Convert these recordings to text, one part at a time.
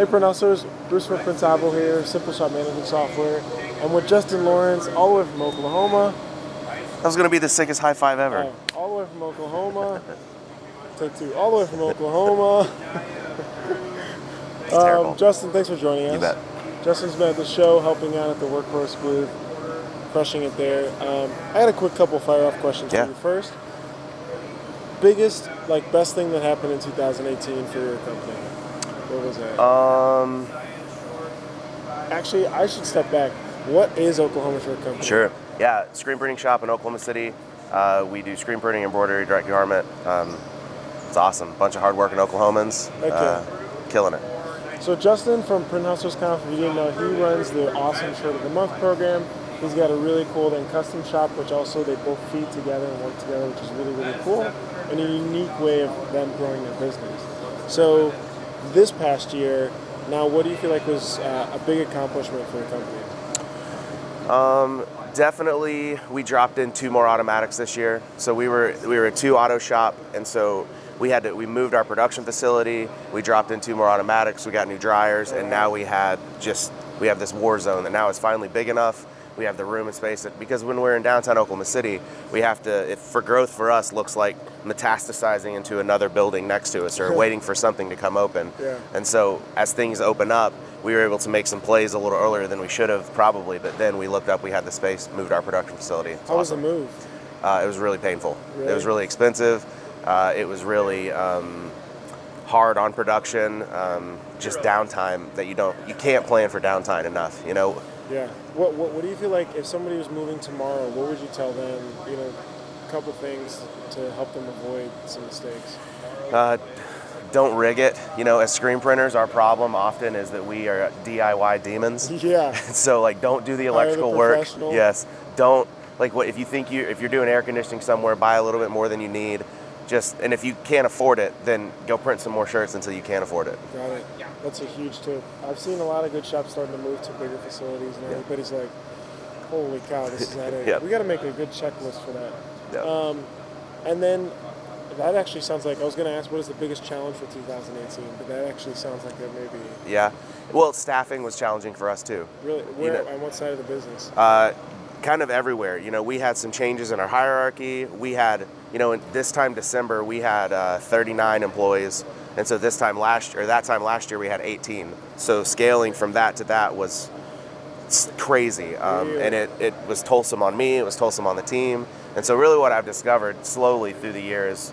Hey, Print Hustlers, Bruce from Prince Printavo here, Simple Shop Management Software. I'm with Justin Lawrence, all the way from Oklahoma. That was going to be the sickest high five ever. Uh, all the way from Oklahoma. Take two. All the way from Oklahoma. um, Justin, thanks for joining us. You bet. Justin's been at the show, helping out at the Workforce booth, crushing it there. Um, I had a quick couple fire-off questions Yeah. for you. First, biggest, like, best thing that happened in 2018 for your company? What was that? Um, Actually, I should step back. What is Oklahoma Shirt Company? sure. Yeah, screen printing shop in Oklahoma City. Uh, we do screen printing, embroidery, direct garment. Um, it's awesome. Bunch of hardworking Oklahomans. Okay. Uh, killing it. So Justin from Print Hustlers Conf, if you didn't know, he runs the Awesome Shirt of the Month program. He's got a really cool then custom shop, which also they both feed together and work together, which is really really cool, and a unique way of them growing their business. So this past year, now what do you feel like was uh, a big accomplishment for the company? Um, definitely, we dropped in two more automatics this year. So we were we were a two auto shop, and so we had to we moved our production facility. We dropped in two more automatics. We got new dryers, and now we had just we have this war zone that now is finally big enough. We have the room and space that, because when we're in downtown Oklahoma City, we have to. If for growth for us looks like metastasizing into another building next to us or waiting for something to come open. Yeah. And so as things open up, we were able to make some plays a little earlier than we should have probably. But then we looked up, we had the space, moved our production facility. It's How was the move? Uh, it was really painful. Really? It was really expensive. Uh, it was really um, hard on production. Um, just downtime that you don't, you can't plan for downtime enough. You know, Yeah. What, what What do you feel like if somebody was moving tomorrow? What would you tell them? You know, a couple things to help them avoid some mistakes. Uh, don't rig it. You know, as screen printers, our problem often is that we are DIY demons. Yeah. so like, don't do the Hire the electrical work. Yes. Don't like what if you think you if you're doing air conditioning somewhere, buy a little bit more than you need. Just and if you can't afford it, then go print some more shirts until you can afford it. Got it. That's a huge tip. I've seen a lot of good shops starting to move to bigger facilities, and everybody's like, "Holy cow, this is not it." Yeah. We got to make a good checklist for that. Yeah. Um, and then that actually sounds like I was going to ask what is the biggest challenge for 2018, but that actually sounds like there may be Yeah. Well, staffing was challenging for us too. really where know- on what side of the business. Uh, kind of everywhere. You know, we had some changes in our hierarchy. We had, you know, in this time December we had uh, 39 employees, and so this time last or that time last year we had 18. So scaling from that to that was crazy, um, and it it was toilsome on me. It was toilsome on the team, and so really what I've discovered slowly through the years.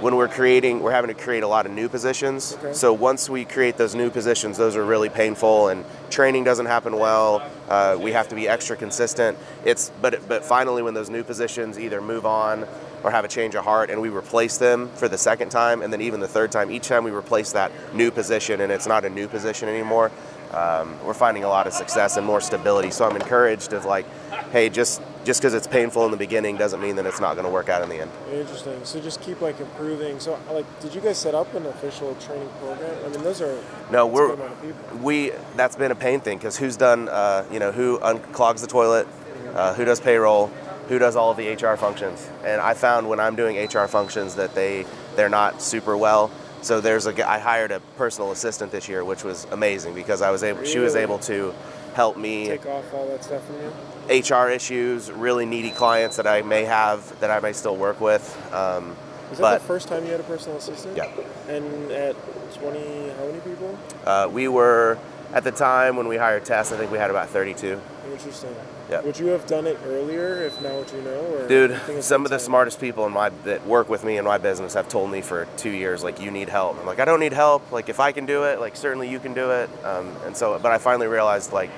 When we're creating, we're having to create a lot of new positions. Okay. So once we create those new positions, those are really painful, and training doesn't happen well. Uh, we have to be extra consistent. It's but but finally, when those new positions either move on or have a change of heart, and we replace them for the second time, and then even the third time, each time we replace that new position, and it's not a new position anymore. Um, we're finding a lot of success and more stability. So I'm encouraged of like, hey, just just because it's painful in the beginning doesn't mean that it's not going to work out in the end. Interesting. So just keep like improving. So like, did you guys set up an official training program? I mean, those are No, we're of we. That's been a pain thing because who's done? Uh, you know, who unclogs the toilet? Uh, who does payroll? Who does all of the HR functions? And I found when I'm doing HR functions that they they're not super well. So there's a I hired a personal assistant this year, which was amazing because I was able. She was able to help me Take off all that stuff from you. HR issues, really needy clients that I may have that I may still work with. Um, Was that but the first time you had a personal assistant? Yeah. And at 20, how many people? uh, we were at the time when we hired Tess. I think we had about 32. Interesting. Yeah. Would you have done it earlier if now what you know? Or Dude, you think it's some of the smartest people in my that work with me in my business have told me for two years, like, you need help. I'm like, I don't need help. Like, if I can do it, like, certainly you can do it. Um, and so, but I finally realized, like,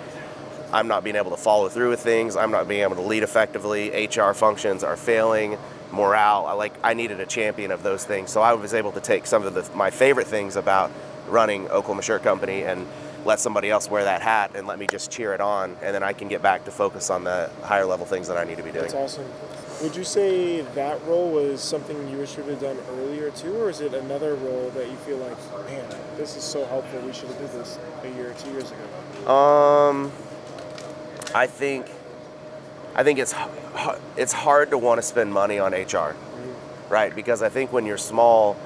I'm not being able to follow through with things. I'm not being able to lead effectively. HR functions are failing. Morale. I like. I needed a champion of those things. So I was able to take some of the my favorite things about running Oklahoma Shirt Company and let somebody else wear that hat and let me just cheer it on, and then I can get back to focus on the higher level things that I need to be doing. That's awesome. Would you say that role was something you would have done earlier too, or is it another role that you feel like, man, this is so helpful, we should have did this a year or two years ago? Um, I think, I think it's it's hard to want to spend money on HR, right? Because I think when you're small,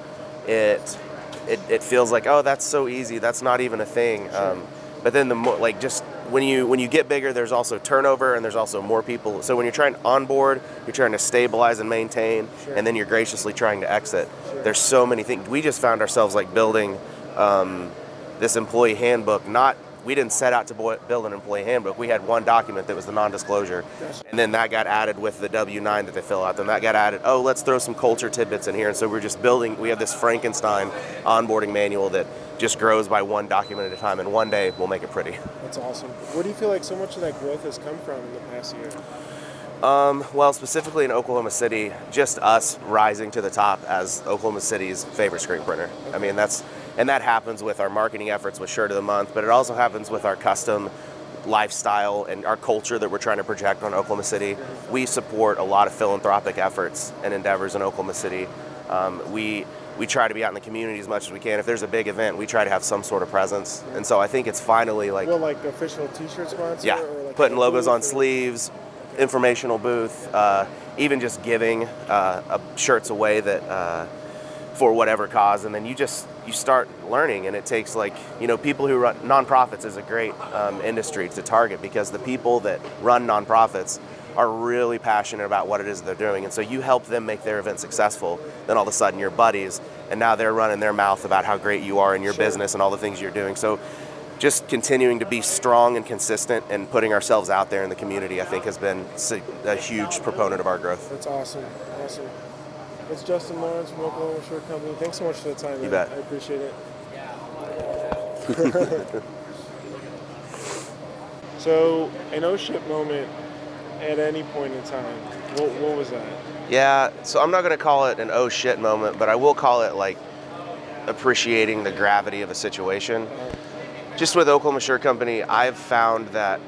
it it, it feels like oh that's so easy that's not even a thing. Um, but then the more like just when you when you get bigger there's also turnover and there's also more people. So when you're trying to onboard you're trying to stabilize and maintain Sure. and then you're graciously trying to exit. Sure. there's so many things. We just found ourselves like building um, this employee handbook not we didn't set out to build an employee handbook we had one document that was the non-disclosure and then that got added with the w9 that they fill out then that got added oh let's throw some culture tidbits in here and so we're just building we have this frankenstein onboarding manual that just grows by one document at a time and one day we'll make it pretty That's awesome. Where do you feel like so much of that growth has come from in the past year? Um, well, specifically in Oklahoma City, just us rising to the top as Oklahoma City's favorite screen printer. I mean, that's and that happens with our marketing efforts with Shirt of the Month, but it also happens with our custom lifestyle and our culture that we're trying to project on Oklahoma City. We support a lot of philanthropic efforts and endeavors in Oklahoma City. Um, we we try to be out in the community as much as we can. If there's a big event, we try to have some sort of presence. And so I think it's finally like Well, like official T-shirt sponsor. yeah, or like putting logos on or- sleeves, informational booth, uh, even just giving uh, uh, shirts away that uh, for whatever cause, and then you just you start learning, and it takes like you know people who run nonprofits is a great um, industry to target because the people that run nonprofits are really passionate about what it is they're doing, and so you help them make their event successful. Then all of a sudden you're buddies, and now they're running their mouth about how great you are in your Sure. business and all the things you're doing. So just continuing to be strong and consistent and putting ourselves out there in the community, I think, has been a huge proponent of our growth. That's awesome. Awesome. It's Justin Lawrence from Oklahoma Shirt Company. Thanks so much for the time. man. bet. I appreciate it. so, an O ship moment at any point in time. What, what was that? Yeah, so I'm not going to call it an oh shit moment, but I will call it like appreciating the gravity of a situation. Uh-huh. Just with Oklahoma Shirt Company, I've found that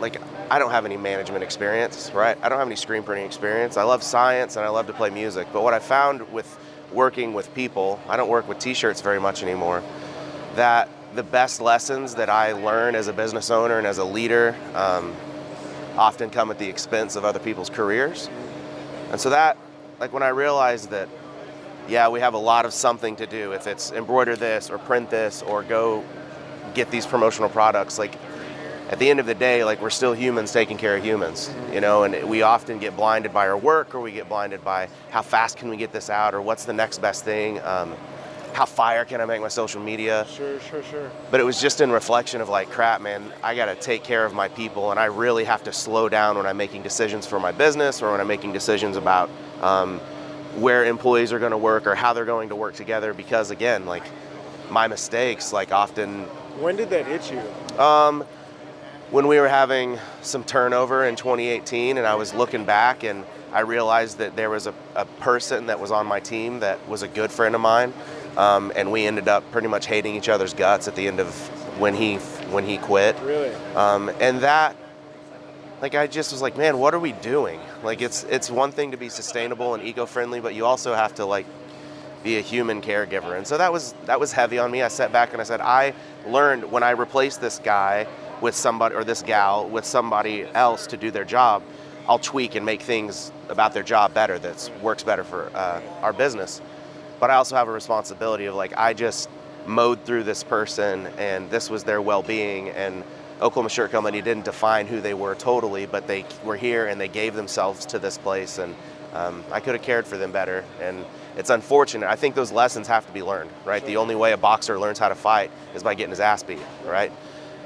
like I don't have any management experience, right? I don't have any screen printing experience. I love science and I love to play music, but what I found with working with people, I don't work with t-shirts very much anymore, that the best lessons that I learn as a business owner and as a leader um, often come at the expense of other people's careers. And so that, like when I realized that, yeah, we have a lot of something to do. If it's embroider this or print this or go get these promotional products, like at the end of the day, like we're still humans taking care of humans, you know, and we often get blinded by our work or we get blinded by how fast can we get this out or what's the next best thing. Um, how fire can I make my social media? Sure, sure, sure. but it was just in reflection of like crap man i got to take care of my people and i really have to slow down when i'm making decisions for my business or when i'm making decisions about um, where employees are going to work or how they're going to work together because again like my mistakes like often When did that hit you? um, when we were having some turnover in 2018 and I was looking back and I realized that there was a, a person that was on my team that was a good friend of mine um, and we ended up pretty much hating each other's guts at the end of when he when he quit Really? um, and that like I just was like man what are we doing like it's it's one thing to be sustainable and eco-friendly but you also have to like be a human caregiver. And so that was that was heavy on me. I sat back and I said, I learned when I replaced this guy with somebody or this gal with somebody else to do their job, I'll tweak and make things about their job better that works better for uh, our business. But I also have a responsibility of like I just mowed through this person and this was their well-being and Oklahoma Shirt Company didn't define who they were totally, but they were here and they gave themselves to this place and um, I could have cared for them better. And it's unfortunate. I think those lessons have to be learned, right? The only way a boxer learns how to fight is by getting his ass beat, right?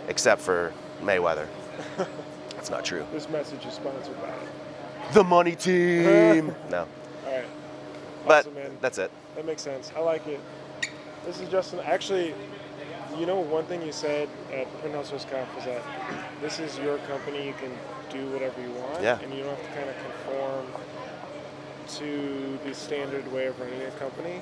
Except for Mayweather. That's not true. This message is sponsored by. The money team. no, All right. but Awesome, that's it. That makes sense. I like it. This is Justin. Actually, you know, one thing you said at Print Hustlers Wisconsin was that this is your company. You can do whatever you want, Yeah. and you don't have to kind of conform to the standard way of running a company.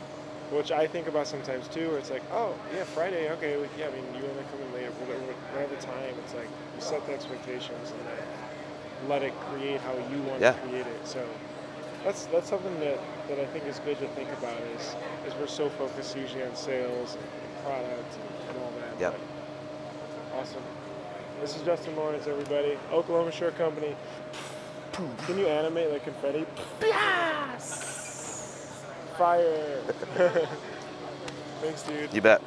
Which I think about sometimes too, where it's like, oh yeah, Friday, okay, well, yeah. I mean, you want to come in later, whatever, whatever time. It's like you set the expectations and then let it create how you want Yeah. to create it. So that's that's something that, that I think is good to think about is is we're so focused usually on sales and, product and, and all that. Yep. Awesome. This is Justin Lawrence, everybody. Oklahoma Shirt Company. Can you animate like confetti? Fire. Thanks, dude. You bet.